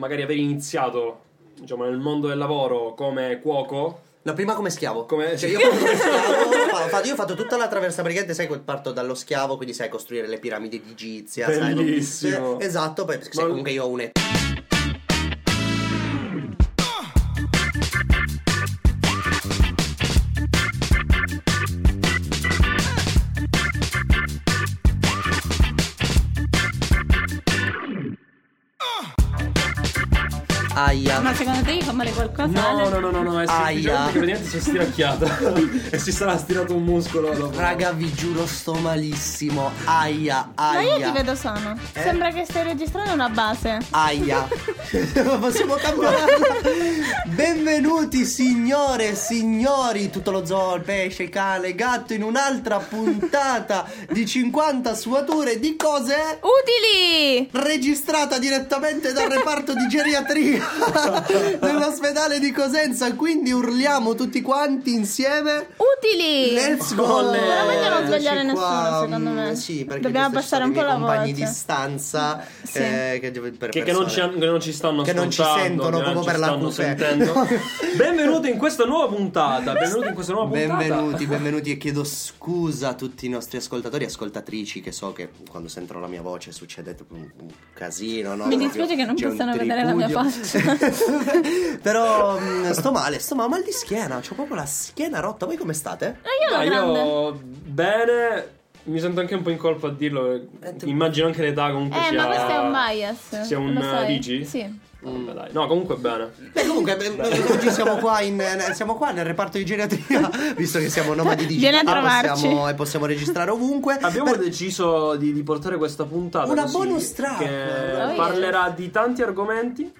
magari aver iniziato diciamo, nel mondo del lavoro come cuoco. No, prima come schiavo. Come- Cioè, io come schiavo ho fatto, io ho fatto tutta la traversa praticamente, sai, parto dallo schiavo, quindi sai costruire le piramidi di Gizia, sai? Bellissimo. Eh, Esatto, poi, perché sai, Ma- comunque io ho un Aia. Ma secondo te gli fa male qualcosa? No, no, no, no, no, è semplicemente Aia. che praticamente si è stiracchiata e si sarà stirato un muscolo dopo. Raga, vi giuro, sto malissimo. Aia, Ma aia. io ti vedo sano. Eh? Sembra che stai registrando una base. Aia. Possiamo cambiarla. Benvenuti signore e signori, tutto lo zoo, il pesce, il cane, il gatto in un'altra puntata di 50 sfumature di cose Utili! registrata direttamente dal reparto di geriatria dell'ospedale di Cosenza, quindi urliamo tutti quanti insieme. Utili! Let's go! Però meglio non svegliare nessuno, qua. secondo me. Mm, Sì, perché Dobbiamo abbassare un po' la compagni voce. di stanza Sì. eh, che, per Che, che non ci, che non ci stanno che non ci sentono proprio per la sentendo. Benvenuti in questa nuova puntata. Benvenuti in questa nuova puntata. Benvenuti, benvenuti e chiedo scusa a tutti i nostri ascoltatori e ascoltatrici che so che quando sentono la mia voce succede un, un casino, no? Mi dispiace che non possano vedere la mia tripudio. Però mm, sto male, sto male, mal di schiena, ho proprio la schiena rotta. Voi come state? Eh, io Ah, la grande. io bene. Mi sento anche un po' in colpa a dirlo. Eh, tu- Immagino anche l'età comunque Eh, sia. ma questo è un bias. Sia un dici? Sì. Vabbè, dai. No, comunque bene. Beh, comunque, beh, oggi siamo qua, in, eh, siamo qua nel reparto di geriatria, visto che siamo nomadi digitali Vieni a trovarci. possiamo, e possiamo registrare ovunque. Abbiamo Per- deciso di, di portare questa puntata Una così, bonus track. che Oh, parlerà di tanti argomenti.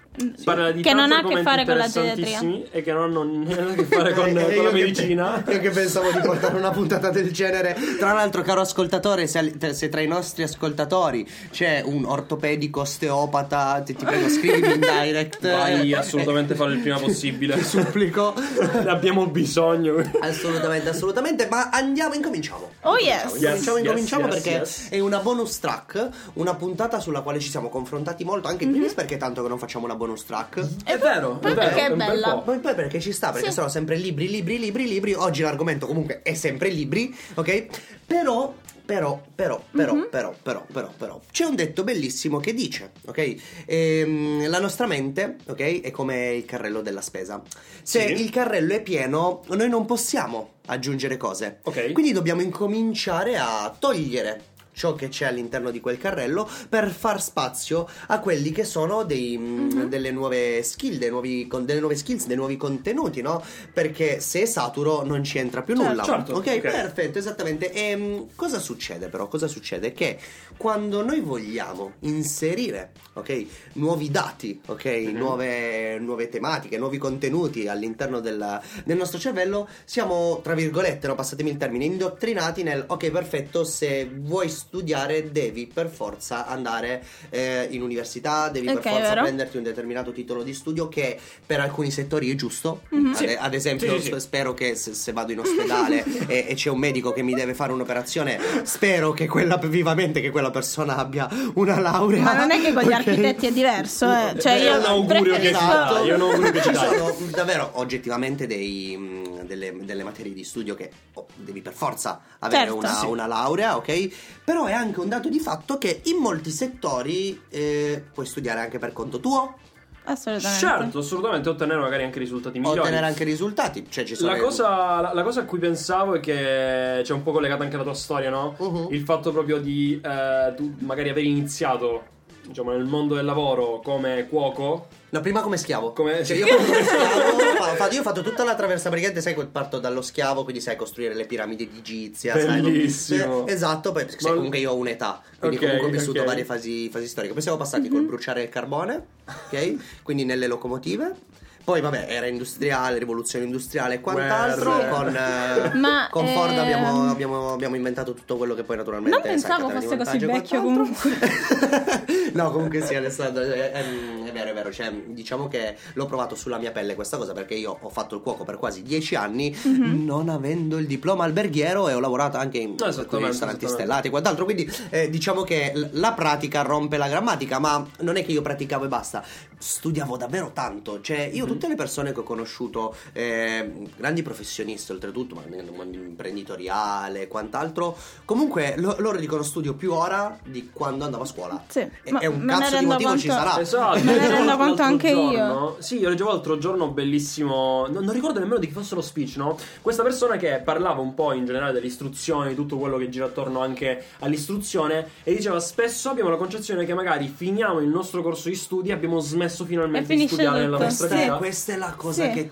Parlerà di Che tanti non ha a che fare con la interessantissimi E che non hanno niente a che fare con, Eh, con la che- medicina. Io che pensavo di portare una puntata del genere. Tra l'altro, caro ascoltatore, se, se tra i nostri ascoltatori c'è un ortopedico, osteopata, ti, ti prego, scrivimi in direct. Vai Eh, assolutamente fare il prima possibile. Ti supplico. Ne abbiamo bisogno. Assolutamente, assolutamente. Ma andiamo, incominciamo. Oh, Incominciamo, yes. Incominciamo, Yes, incominciamo yes, perché yes. è una bonus track. Una puntata sulla quale ci siamo confrontati molto. Anche in primis perché tanto che non facciamo una bonus track. È vero, poi è vero. perché è bel bella. po'. Poi, perché ci sta, perché Sì. sono sempre libri, libri, libri, libri. Oggi l'argomento comunque è sempre libri, ok? Però, però, però, però, Mhm. però, però, però, però, c'è un detto bellissimo che dice, ok? Ehm, la nostra mente, ok? È come il carrello della spesa. Se Sì. il carrello è pieno, noi non possiamo aggiungere cose. Ok. Quindi dobbiamo incominciare a togliere ciò che c'è all'interno di quel carrello per far spazio a quelli che sono dei, mh, delle nuove skill, dei nuovi, con, delle nuove skills, dei nuovi contenuti, no? Perché se è saturo non ci entra più Certo, nulla. certo, ok, ok. perfetto, esattamente. E mh, cosa succede però? Cosa succede? Che quando noi vogliamo inserire, ok, nuovi dati, ok, Mhm. nuove, nuove tematiche, nuovi contenuti all'interno della- del nostro cervello, siamo, tra virgolette, no, passatemi il termine, indottrinati nel, ok, perfetto, se vuoi studiare devi per forza andare eh, in università, devi Ok, per forza vero. prenderti un determinato titolo di studio che per alcuni settori è giusto. Mhm. Ad, ad esempio, Sì, sì, sì. spero che se, se vado in ospedale e, e c'è un medico che mi deve fare un'operazione, spero che quella, vivamente che quella persona abbia una laurea. Ma non è che con gli Ok? architetti è diverso, eh. Cioè, È io un augurio che dai, è un augurio che ci sono davvero oggettivamente dei, mh, delle, delle materie di studio che oh, devi per forza avere Certo. una, Sì. una laurea, ok? Però è anche un dato di fatto che in molti settori eh, puoi studiare anche per conto tuo, Assolutamente. Certo, assolutamente ottenere magari anche risultati migliori. ottenere anche risultati. Cioè, ci sono La cosa, la, la cosa a cui pensavo è che c'è un po' collegata anche alla tua storia, no? Mhm. Il fatto proprio di eh, tu magari aver iniziato diciamo, nel mondo del lavoro come cuoco. No, prima come schiavo. Come- Cioè, io come schiavo ho fatto, io ho fatto tutta la traversa praticamente, sai, parto dallo schiavo, quindi sai costruire le piramidi di Gizia, sai? Bellissimo. Eh, Esatto, poi, perché sai, Ma- comunque io ho un'età, quindi Ok, comunque ho vissuto ok. varie fasi, fasi storiche. Poi siamo passati col bruciare il carbone, ok? Quindi nelle locomotive. Poi vabbè, era industriale, rivoluzione industriale e quant'altro. Guerre. Con, eh, Ma, con Ford ehm, abbiamo, abbiamo- abbiamo inventato tutto quello che poi naturalmente Non pensavo fosse così vecchio quant'altro. no, comunque sì, Alessandro, è, è- è vero, è vero. Cioè, diciamo che l'ho provato sulla mia pelle questa cosa perché io ho fatto il cuoco per quasi dieci anni, Mhm. non avendo il diploma alberghiero e ho lavorato anche in No, ristoranti stellati e quant'altro. Quindi eh, diciamo che l- la pratica rompe la grammatica, ma non è che io praticavo e basta. Studiavo davvero tanto. Cioè, io Mhm. tutte le persone che ho conosciuto, eh, grandi professionisti oltretutto, ma nel mondo imprenditoriale e quant'altro, comunque lo- loro dicono studio più ora di quando andavo a scuola. Sì, E, ma e un cazzo di motivo ci conto- sarà. Esatto, rendo conto anche giorno- Sì, io leggevo l'altro giorno bellissimo. Non, non ricordo nemmeno di chi fosse lo speech, no? Questa persona che parlava un po' in generale delle istruzioni, tutto quello che gira attorno anche all'istruzione, e diceva: Spesso abbiamo la concezione che magari finiamo il nostro corso di studi e abbiamo smesso finalmente di studiare nella tutto, nostra sì. Eh, vita. questa è la cosa Sì. che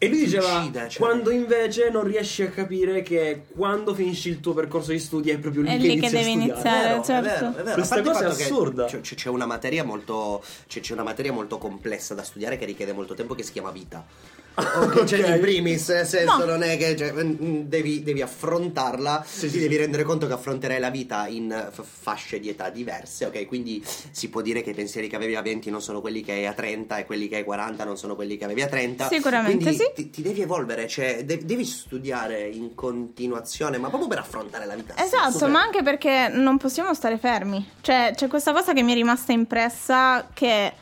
E lui diceva: uccide, cioè. Quando invece non riesci a capire che quando finisci il tuo percorso di studi è proprio lì È che lì che inizi a devi studiare. iniziare. È vero, certo. è vero, è vero. Questa cosa è che assurda. C'è, c'è- una materia molto c'è, c'è una materia molto complessa da studiare che richiede molto tempo che si chiama vita. Ok, cioè, in primis, nel senso No. non è che cioè, mm, devi, devi affrontarla, Sì, ti sì, devi sì. rendere conto che affronterai la vita in f- fasce di età diverse, ok? Quindi si può dire che i pensieri che avevi a 20 non sono quelli che hai a 30 e quelli che hai a 40 non sono quelli che avevi a 30. Sicuramente Quindi sì. ti, ti devi evolvere, cioè de- devi studiare in continuazione, ma proprio per affrontare la vita. Esatto, ma anche perché non possiamo stare fermi. Cioè, c'è questa cosa che mi è rimasta impressa che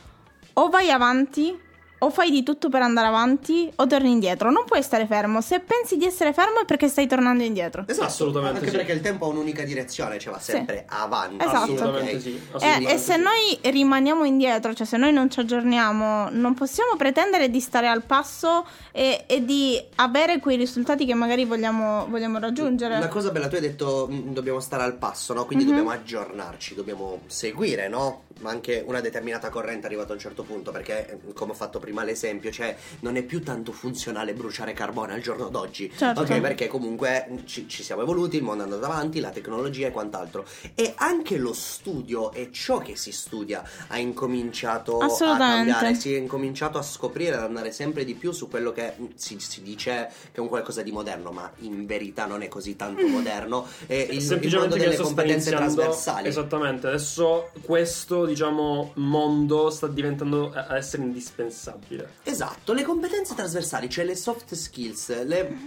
o vai avanti o fai di tutto per andare avanti o torni indietro. Non puoi stare fermo. Se pensi di essere fermo è perché stai tornando indietro. Esatto, Assolutamente anche sì. perché il tempo ha un'unica direzione, cioè va sempre avanti. Esatto. Assolutamente ok? sì. Eh, assolutamente e se sì. noi rimaniamo indietro, cioè se noi non ci aggiorniamo, non possiamo pretendere di stare al passo e, e di avere quei risultati che magari vogliamo, vogliamo raggiungere. Una cosa bella, tu hai detto mm, dobbiamo stare al passo, no? Quindi Mhm. dobbiamo aggiornarci, dobbiamo seguire, no? Ma anche una determinata corrente arrivata a un certo punto, perché eh, come ho fatto prima l'esempio, cioè non è più tanto funzionale bruciare carbone al giorno d'oggi. Certo. Ok, perché comunque mm, ci, ci siamo evoluti, il mondo è andato avanti, la tecnologia e quant'altro. E anche lo studio e ciò che si studia ha incominciato a cambiare, si è incominciato a scoprire, ad andare sempre di più su quello che mm, si, si dice che è un qualcosa di moderno, ma in verità non è così tanto moderno. È il, il mondo delle competenze trasversali. esattamente adesso questo diciamo mondo sta diventando a a essere indispensabile Esatto, le competenze trasversali, cioè le soft skills, le-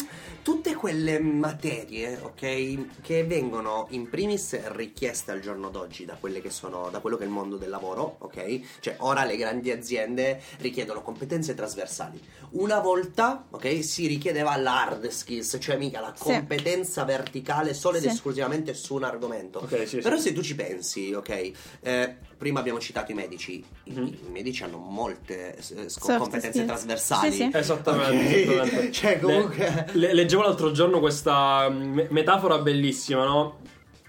tutte quelle materie, ok, che vengono in primis richieste al giorno d'oggi da quelle che sono, da quello che è il mondo del lavoro, ok? Cioè ora le grandi aziende richiedono competenze trasversali. Una volta, ok, si richiedeva l'hard skills, cioè mica la Sì. competenza verticale solo ed Sì. esclusivamente su un argomento. ok sì, Però sì. se tu ci pensi, ok, eh, prima abbiamo citato i medici, I- Mhm. i, medici hanno molte eh, sc- competenze skills. trasversali. Sì, sì. Esattamente, Ok? esattamente. Cioè, comunque- Le- le- leggevo l'altro giorno questa mm, metafora bellissima, no?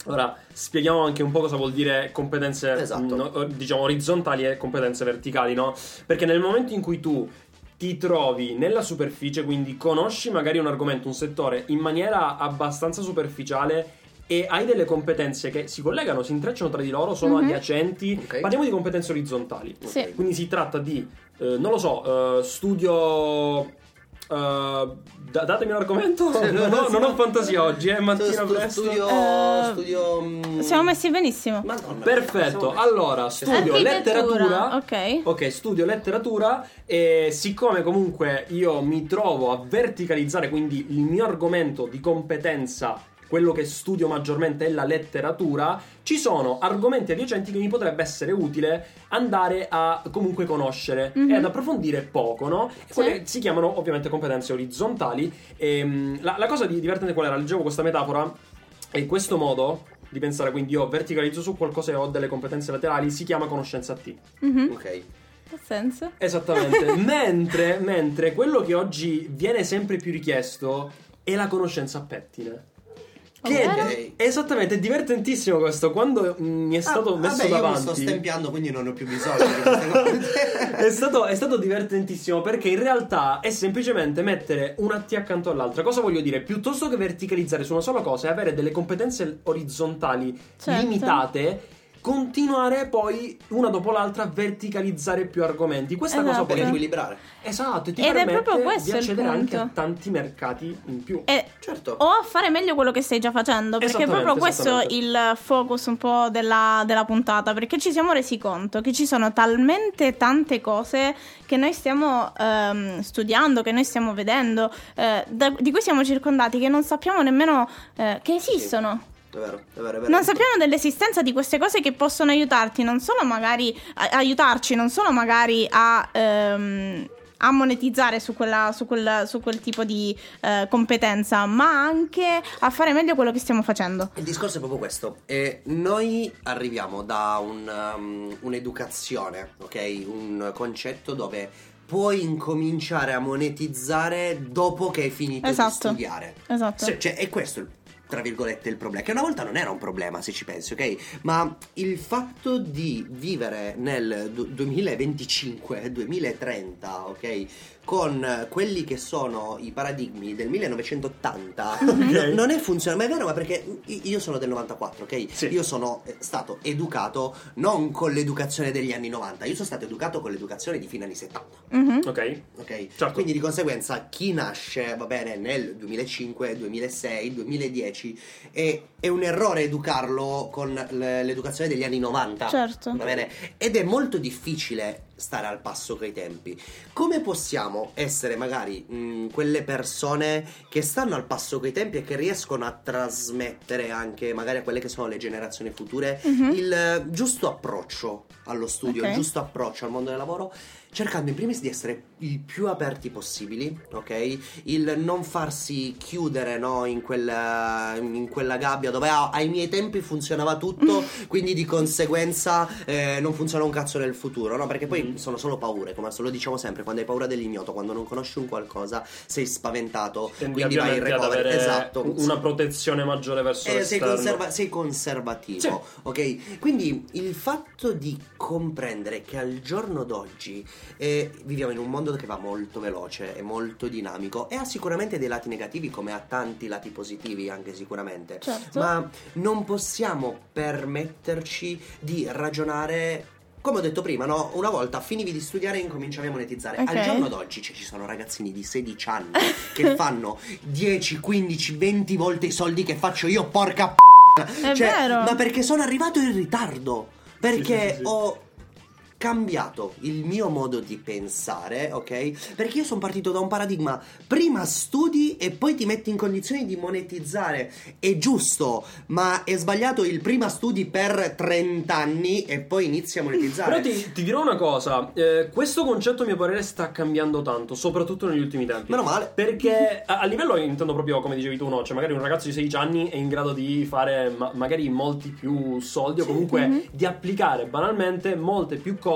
Ora spieghiamo anche un po' cosa vuol dire competenze Esatto. mm, no, diciamo orizzontali e competenze verticali, no? Perché nel momento in cui tu ti trovi nella superficie, quindi conosci magari un argomento, un settore in maniera abbastanza superficiale e hai delle competenze che si collegano, si intrecciano tra di loro, sono Mhm. adiacenti. Ok. Parliamo di competenze orizzontali. Sì. Quindi si tratta di, eh, non lo so, eh, studio. eh, da- datemi un argomento. Non, ho, sì. non ho fantasia oggi, è mattina Stu- presto. Studio, Eh, studio mm, Siamo messi benissimo. Madonna, Perfetto, allora studio letteratura. ok. Ok, studio letteratura e siccome comunque io mi trovo a verticalizzare, quindi il mio argomento di competenza, quello che studio maggiormente è la letteratura, ci sono argomenti adiacenti che mi potrebbe essere utile andare a comunque conoscere Mhm. e ad approfondire poco, no? E Sì. si chiamano ovviamente competenze orizzontali. E, mm, la, la cosa di divertente qual era? Leggevo questa metafora e in questo modo di pensare, quindi io verticalizzo su qualcosa e ho delle competenze laterali, si chiama conoscenza T. Mhm. Ok. Che senso? Esattamente. mentre, mentre quello che oggi viene sempre più richiesto è la conoscenza a pettine. Che è esattamente è divertentissimo questo. Quando mm, mi è stato Ah, messo vabbè, io mi davanti. sto stempiando, quindi non ho più bisogno. È stato, è stato divertentissimo perché in realtà è semplicemente mettere una T accanto all'altra. Cosa voglio dire? Piuttosto che verticalizzare su una sola cosa e avere delle competenze orizzontali Certo. limitate, continuare poi una dopo l'altra a verticalizzare più argomenti. Questa cosa Esatto. Per poi equilibrare. Esatto, e ti Ed è permette proprio questo di accedere anche a tanti mercati in più. E- Certo. o a fare meglio quello che stai già facendo, perché è proprio questo il focus un po' della, della puntata, perché ci siamo resi conto che ci sono talmente tante cose che noi stiamo ehm, studiando, che noi stiamo vedendo, eh, da- di cui siamo circondati, che non sappiamo nemmeno eh, che esistono. È vero, è vero, è vero. Non sappiamo dell'esistenza di queste cose che possono aiutarti, non solo magari a- aiutarci, non solo magari a, ehm, a monetizzare su, quella- su quel, su quel tipo di eh, competenza, ma anche a fare meglio quello che stiamo facendo. Il discorso è proprio questo. Eh, noi arriviamo da un, um, un'educazione, ok? Un concetto dove puoi incominciare a monetizzare dopo che hai finito Esatto. di studiare. Esatto. Cioè, è questo il tra virgolette il problema, che una volta non era un problema se ci pensi, ok? Ma il fatto di vivere nel du- 2025, 2030, ok? Con quelli che sono i paradigmi del 1980 no- non è funzionale, ma è vero, ma perché io sono del 94, ok? Sì. Io sono eh, stato educato non con l'educazione degli anni 90, io sono stato educato con l'educazione di fine anni 70. Mhm. Ok? Ok, Certo. quindi di conseguenza chi nasce, va bene, nel 2005, 2006, 2010 è, è un errore educarlo con l'educazione degli anni 90. Certo. Va bene? Ed è molto difficile stare al passo coi tempi. Come possiamo essere magari mh, quelle persone che stanno al passo coi tempi e che riescono a trasmettere anche magari a quelle che sono le generazioni future Mhm. il giusto approccio allo studio, Ok. il giusto approccio al mondo del lavoro, cercando in primis di essere il più aperti possibili, ok? Il non farsi chiudere no, in, quella, in quella gabbia dove ah, ai miei tempi funzionava tutto, quindi di conseguenza eh, non funziona un cazzo nel futuro, no? Perché poi Mhm. sono solo paure, come lo diciamo sempre, quando hai paura dell'ignoto, quando non conosci un qualcosa, sei spaventato, Tendi quindi vai in recovery. Esatto. una protezione maggiore verso Eh, sei, l'esterno. conserva- sei conservativo, ok? Quindi il fatto di comprendere che al giorno d'oggi eh, viviamo in un mondo che va molto veloce e molto dinamico e ha sicuramente dei lati negativi come ha tanti lati positivi anche sicuramente, Certo. ma non possiamo permetterci di ragionare come ho detto prima, no? Una volta finivi di studiare e incominciavi a monetizzare. Ok. Al giorno d'oggi cioè, ci sono ragazzini di 16 anni che fanno 10, 15, 20 volte i soldi che faccio io, porca p***a. È Cioè, vero. Ma perché sono arrivato in ritardo. Perché Sì, sì, sì, ho cambiato il mio modo di pensare, ok? Perché io sono partito da un paradigma prima studi e poi ti metti in condizioni di monetizzare. È giusto, ma è sbagliato il prima studi per 30 anni e poi inizi a monetizzare. Però ti, ti dirò una cosa, eh, questo concetto a mio parere sta cambiando tanto, soprattutto negli ultimi tempi. Meno male. Perché a, a livello intendo proprio come dicevi tu, no? Cioè magari un ragazzo di 16 anni è in grado di fare ma- magari molti più soldi o comunque di applicare banalmente molte più cose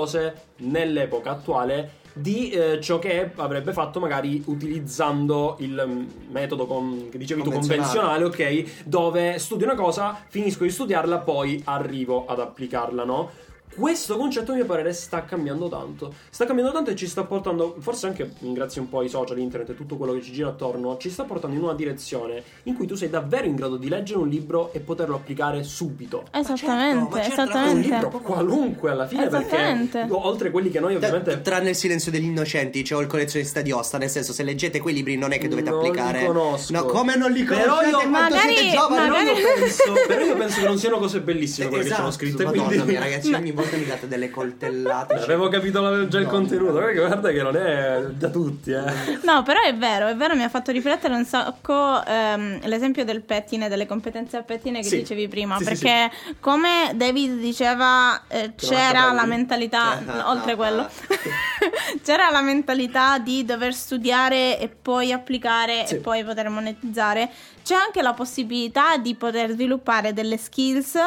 nell'epoca attuale di eh, ciò che avrebbe fatto magari utilizzando il metodo con- che dicevi tu convenzionale, ok? Dove studio una cosa, finisco di studiarla, poi arrivo ad applicarla, no? Questo concetto, a mio parere, sta cambiando tanto. Sta cambiando tanto e ci sta portando, forse anche grazie un po' ai social, internet e tutto quello che ci gira attorno, ci sta portando in una direzione in cui tu sei davvero in grado di leggere un libro e poterlo applicare subito. Esattamente, ma certo, Un esattamente. libro qualunque alla fine, Esattamente. perché oltre quelli che noi ovviamente. Tra- Tranne il silenzio degli innocenti, c'è il collezionista di Osta. Nel senso, se leggete quei libri, non è che dovete non applicare. Li conosco. No, come non li Però conoscete? io- Magari- siete giovani? Però magari- io, penso, però io penso che non siano cose bellissime quelle che ci sono Esatto, scritte. Madonna Quindi mia, ragazzi, ogni volta mi date delle coltellate. Avevo capito la- già il No. contenuto. Guarda, guarda che non è da tutti, eh. No, però è vero, è vero, mi ha fatto riflettere un sacco ehm, l'esempio del pettine, delle competenze al pettine che Sì. dicevi prima, Sì, sì, perché come David diceva eh, c'era la mentalità, Eh, oltre ah, quello, ah. c'era la mentalità di dover studiare e poi applicare Sì. e poi poter monetizzare, c'è anche la possibilità di poter sviluppare delle skills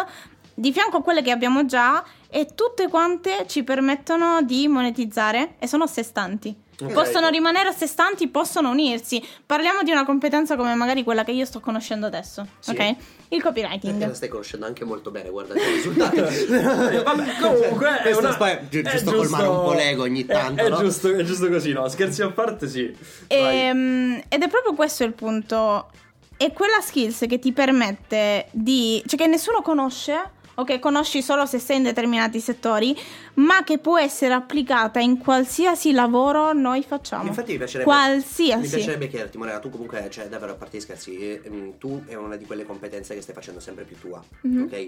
di fianco a quelle che abbiamo già e tutte quante ci permettono di monetizzare e sono a sé stanti. Ok. Possono rimanere a sé stanti, possono unirsi. Parliamo di una competenza come magari quella che io sto conoscendo adesso, Sì. ok? Il Perché copywriting. la stai conoscendo anche molto bene, guarda i risultati. Vabbè, comunque è una... è gi- giusto colmare un po' l'ego ogni è- tanto, È, no? giusto, è giusto così, no? Scherzi a parte, sì. Vai. Ehm, ed è proprio questo il punto. È quella skills che ti permette di. cioè che nessuno conosce, o che conosci solo se sei in determinati settori, ma che può essere applicata in qualsiasi lavoro noi facciamo. Infatti mi piacerebbe, Qualsiasi. mi piacerebbe chiederti, Morena, tu comunque, cioè davvero a parte gli scherzi, eh, ehm, tu è una di quelle competenze che stai facendo sempre più tua, Mhm. ok?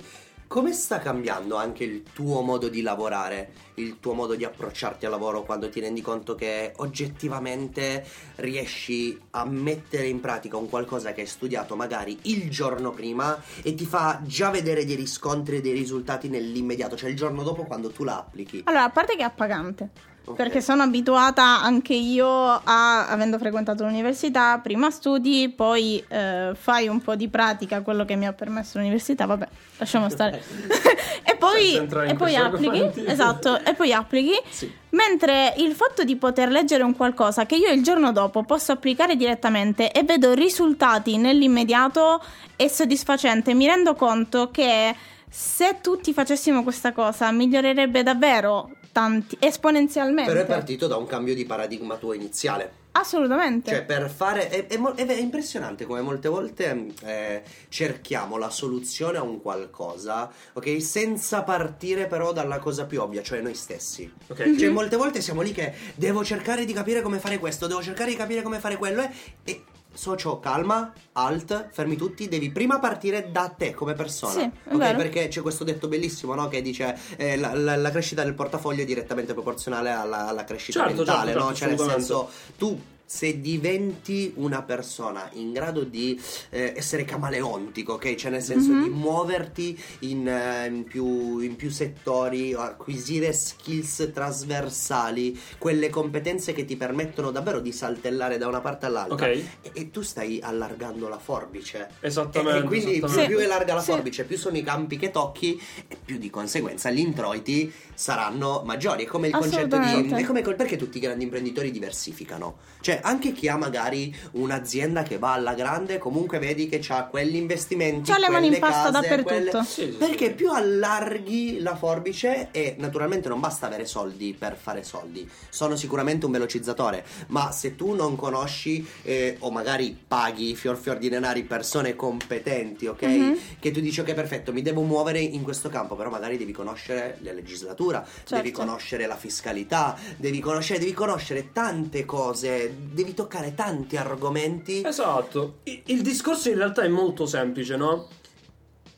Come sta cambiando anche il tuo modo di lavorare, il tuo modo di approcciarti al lavoro quando ti rendi conto che oggettivamente riesci a mettere in pratica un qualcosa che hai studiato magari il giorno prima e ti fa già vedere dei riscontri e dei risultati nell'immediato, cioè il giorno dopo quando tu la applichi? Allora, a parte che è appagante. Ok. Perché sono abituata anche io a, avendo frequentato l'università, prima studi, poi eh, fai un po' di pratica, quello che mi ha permesso l'università, vabbè, lasciamo stare. e poi, e poi applichi, esatto, e poi applichi. Sì. Mentre il fatto di poter leggere un qualcosa che io il giorno dopo posso applicare direttamente e vedo risultati nell'immediato è soddisfacente. Mi rendo conto che se tutti facessimo questa cosa migliorerebbe davvero tanti esponenzialmente. Però è partito da un cambio di paradigma tuo iniziale. Assolutamente. Cioè, per fare. È, è è- impressionante come molte volte eh, cerchiamo la soluzione a un qualcosa, ok? Senza partire però dalla cosa più ovvia, cioè noi stessi. Ok. Cioè, molte volte siamo lì che devo cercare di capire come fare questo, devo cercare di capire come fare quello. eh, E. Socio, calma, alt, fermi tutti, devi prima partire da te come persona. Sì, ok? vero. Perché c'è questo detto bellissimo, no? Che dice eh, la, la- la crescita del portafoglio è direttamente proporzionale alla, alla crescita Certo, mentale, certo, no? certo, Cioè, nel senso, tu se diventi una persona in grado di eh, essere camaleontico, ok? Cioè nel senso Mhm. di muoverti in, eh, in più, in più settori, acquisire skills trasversali, quelle competenze che ti permettono davvero di saltellare da una parte all'altra. Ok. E, e tu stai allargando la forbice. Esattamente. E, e quindi esattamente. più è larga la Sì. forbice, più sono i campi che tocchi, e più di conseguenza gli introiti saranno maggiori. È come il concetto di. È come col- perché tutti i grandi imprenditori diversificano? Cioè, anche chi ha magari un'azienda che va alla grande, comunque vedi che ha quegli investimenti. C'ha le mani in quelle pasta case, dappertutto. quelle- Sì, sì, Perché sì. più allarghi la forbice e naturalmente non basta avere soldi per fare soldi, sono sicuramente un velocizzatore, ma se tu non conosci eh, o magari paghi fior fior di denari persone competenti, ok? Mhm. Che tu dici ok perfetto, mi devo muovere in questo campo, però magari devi conoscere la legislatura, devi Certo. conoscere la fiscalità, devi conoscere, devi conoscere tante cose, devi toccare tanti argomenti. Esatto. I- Il discorso in realtà è molto semplice, no?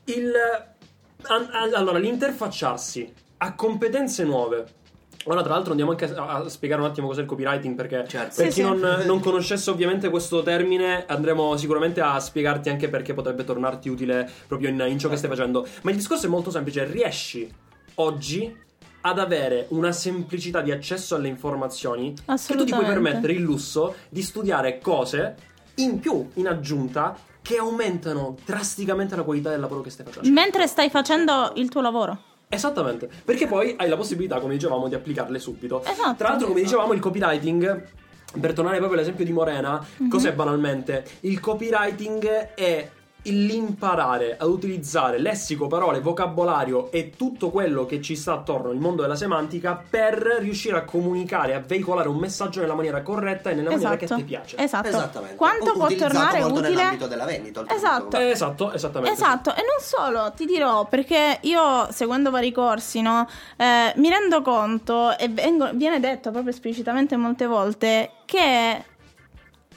Il. an- an- allora, l'interfacciarsi a competenze nuove. Ora, tra l'altro, andiamo anche a, a spiegare un attimo cos'è il copywriting. Perché Certo. per Sì, chi sì. Non, non conoscesse ovviamente questo termine, andremo sicuramente a spiegarti anche perché potrebbe tornarti utile proprio in, in ciò che stai facendo. Ma il discorso è molto semplice: riesci oggi ad avere una semplicità di accesso alle informazioni che tu ti puoi permettere il lusso di studiare cose in più, in aggiunta, che aumentano drasticamente la qualità del lavoro che stai facendo. Mentre stai facendo il tuo lavoro. Esattamente, perché poi hai la possibilità, come dicevamo, di applicarle subito. Esatto. Tra l'altro, come dicevamo, il copywriting, per tornare proprio all'esempio di Morena, Mhm. cos'è banalmente? Il copywriting è l'imparare ad utilizzare lessico, parole, vocabolario e tutto quello che ci sta attorno nel mondo della semantica per riuscire a comunicare, a veicolare un messaggio nella maniera corretta e nella maniera che Esatto. ti piace. Esatto. Esattamente. Quanto U- può tornare molto utile? nell'ambito della vendita. Esatto. Eh, esatto, esattamente. Esatto, e non solo, ti dirò, perché io seguendo vari corsi, no, eh, mi rendo conto e vengo- viene detto proprio esplicitamente molte volte che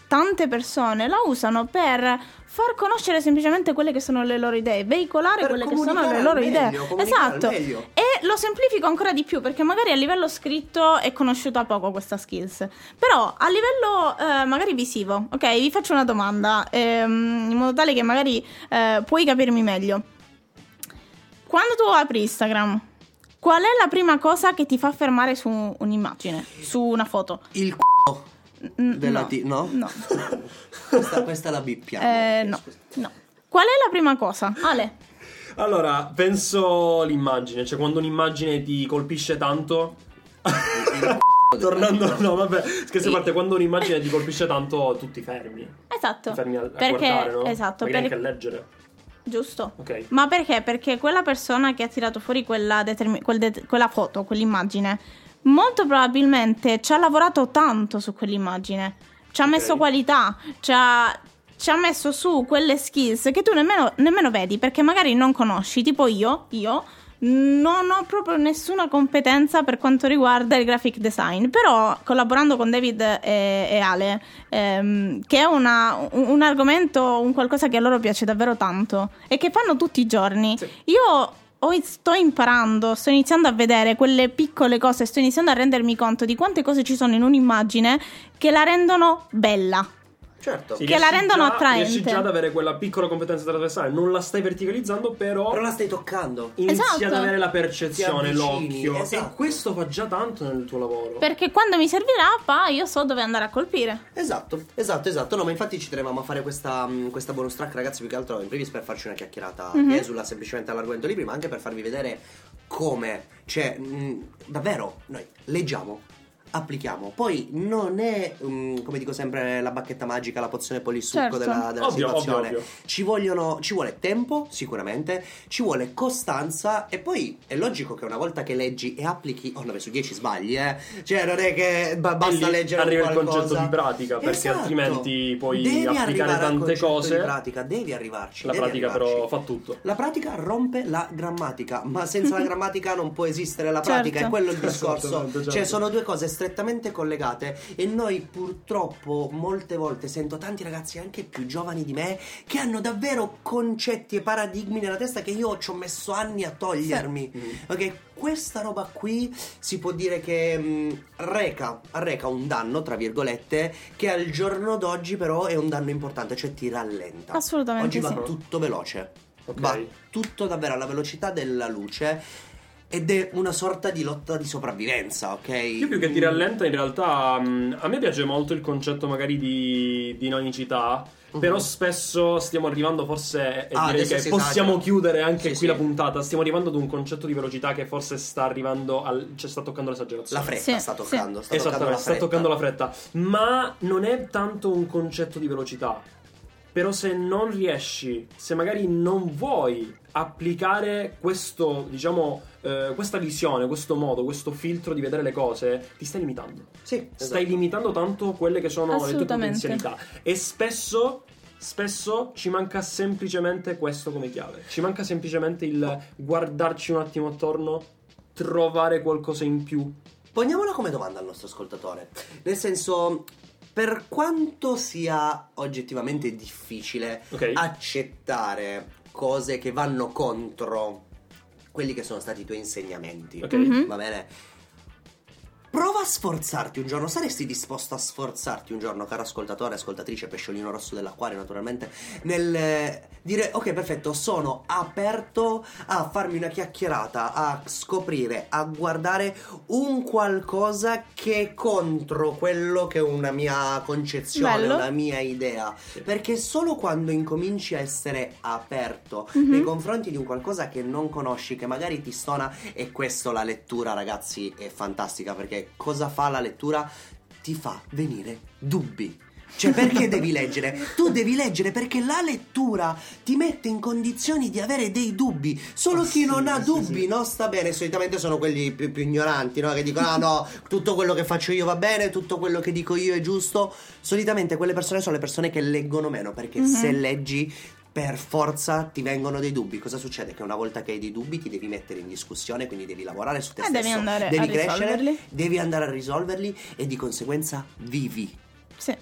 tante persone la usano per far conoscere semplicemente quelle che sono le loro idee, veicolare Per quelle che sono le loro meglio, idee. Esatto. E lo semplifico ancora di più perché magari a livello scritto è conosciuta poco questa skills. Però a livello eh, magari visivo, ok? Vi faccio una domanda ehm, in modo tale che magari eh, puoi capirmi meglio. Quando tu apri Instagram, qual è la prima cosa che ti fa fermare su un'immagine, su una foto? Il c***o della no, T, no? No. questa, questa la bippiamo. Eh, no, no. Qual è la prima cosa? Ale. Allora, penso l'immagine, cioè quando un'immagine ti colpisce tanto. Tornando, no, vabbè, scherzi a parte, quando un'immagine ti colpisce tanto, tu ti fermi. Esatto. Ti fermi a, a perché guardare, no? esatto, Magari per- anche a leggere. giusto. Ok. Ma perché? Perché quella persona che ha tirato fuori quella, determi- quel det- quella foto, quell'immagine, molto probabilmente ci ha lavorato tanto su quell'immagine. Ci ha Ok. messo qualità, ci ha, ci ha messo su quelle skills che tu nemmeno, nemmeno vedi perché magari non conosci, tipo io, io non ho proprio nessuna competenza per quanto riguarda il graphic design, però collaborando con David e, e Ale, ehm, che è una, un, un argomento, un qualcosa che a loro piace davvero tanto e che fanno tutti i giorni, Sì. io ho- sto imparando, sto iniziando a vedere quelle piccole cose, sto iniziando a rendermi conto di quante cose ci sono in un'immagine che la rendono bella. Certo. Sì, Che la rendono già- attraente. Riesci già ad avere quella piccola competenza trasversale, non la stai verticalizzando, però, Però la stai toccando. inizi Esatto. ad avere la percezione, avvicini, l'occhio. esatto. E questo fa già tanto nel tuo lavoro. Perché quando mi servirà, pa, io so dove andare a colpire. Esatto, esatto, esatto. No, ma infatti ci tenevamo a fare questa, mh, questa bonus track, ragazzi, più che altro in primis per farci una chiacchierata Mhm. che esula semplicemente all'argomento libri, ma anche per farvi vedere come, cioè, mh, davvero, noi leggiamo, applichiamo. Poi non è, mh, come dico sempre, la bacchetta magica, la pozione polisucco Certo. della, della Ovvio, situazione. ovvio, ovvio. Ci, vogliono, ci vuole tempo, sicuramente, ci vuole costanza e poi è logico che una volta che leggi e applichi, oh 9 su 10 sbagli, eh. Cioè non è che E basta leggere arriva il qualcosa. concetto di pratica, perché Esatto. altrimenti puoi Devi applicare tante cose. Di pratica, devi arrivarci. La devi pratica arrivarci. però fa tutto. La pratica rompe la grammatica, ma senza la grammatica non può esistere la pratica, Certo. è quello il discorso. Esattamente, certo. Cioè, sono due cose strettamente collegate e noi purtroppo molte volte sento tanti ragazzi anche più giovani di me che hanno davvero concetti e paradigmi nella testa che io ci ho messo anni a togliermi. Mm. Ok, questa roba qui si può dire che mh, reca, arreca un danno, tra virgolette, che al giorno d'oggi però è un danno importante, cioè ti rallenta. Assolutamente Oggi va sì. tutto veloce. Ok. Va tutto davvero alla velocità della luce. Ed è una sorta di lotta di sopravvivenza, ok? Io più che ti rallenta, in realtà mh, a me piace molto il concetto magari di dinamicità. Mhm. Però spesso stiamo arrivando, forse, e Ah, direi che si possiamo esagera. chiudere anche Sì, qui sì. la puntata. Stiamo arrivando ad un concetto di velocità che forse sta arrivando al. cioè sta toccando l'esagerazione. La fretta Sì, sta sì. toccando, sta toccando Esattamente, la sta toccando la fretta. Ma non è tanto un concetto di velocità. Però se non riesci, se magari non vuoi applicare questo, diciamo, eh, questa visione, questo modo, questo filtro di vedere le cose, ti stai limitando. Sì, Stai esatto. limitando tanto quelle che sono le tue potenzialità. E spesso, spesso ci manca semplicemente questo come chiave. Ci manca semplicemente il guardarci un attimo attorno, trovare qualcosa in più. Poniamola come domanda al nostro ascoltatore. Nel senso, per quanto sia oggettivamente difficile Ok. accettare cose che vanno contro quelli che sono stati i tuoi insegnamenti, Ok. Mhm. va bene? Prova a sforzarti un giorno, saresti disposto a sforzarti un giorno, caro ascoltatore, ascoltatrice, pesciolino rosso dell'acquario naturalmente, nel eh, dire ok perfetto, sono aperto a farmi una chiacchierata, a scoprire, a guardare un qualcosa che è contro quello che è una mia concezione, Bello. una mia idea. Perché solo quando incominci a essere aperto Mhm. nei confronti di un qualcosa che non conosci, che magari ti stona, e questo la lettura, ragazzi, è fantastica perché cosa fa la lettura? Ti fa venire dubbi. Cioè, perché devi leggere? Tu devi leggere perché la lettura ti mette in condizioni di avere dei dubbi. Solo chi Sì, non ha sì, dubbi sì. non sta bene. Solitamente sono quelli più, più ignoranti, no? Che dicono: ah no, tutto quello che faccio io va bene, tutto quello che dico io è giusto. Solitamente quelle persone sono le persone che leggono meno perché Mhm. se leggi per forza ti vengono dei dubbi. Cosa succede? Che una volta che hai dei dubbi ti devi mettere in discussione, quindi devi lavorare su te E stesso, devi andare devi a crescere, risolverli. devi andare a risolverli e di conseguenza vivi. Sì.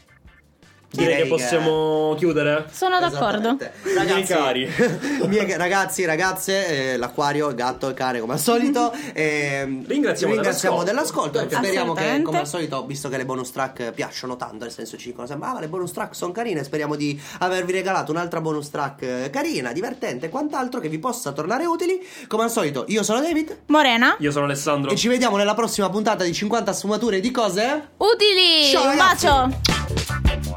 Direi, Direi che possiamo chiudere. Sono d'accordo. Miei cari. miei ragazzi, ragazze, eh, l'acquario, il gatto, il cane come al solito. ehm, Ringraziamo ringraziamo dell'ascolto. dell'ascolto. Speriamo che come al solito, visto che le bonus track piacciono tanto, nel senso ci dicono sempre, ah le bonus track sono carine, speriamo di avervi regalato un'altra bonus track eh, carina, divertente e quant'altro che vi possa tornare utili. Come al solito, io sono David Morena. Io sono Alessandro. e ci vediamo nella prossima puntata di 50 sfumature di cose. Utili. Ciao, Un ragazzi. bacio.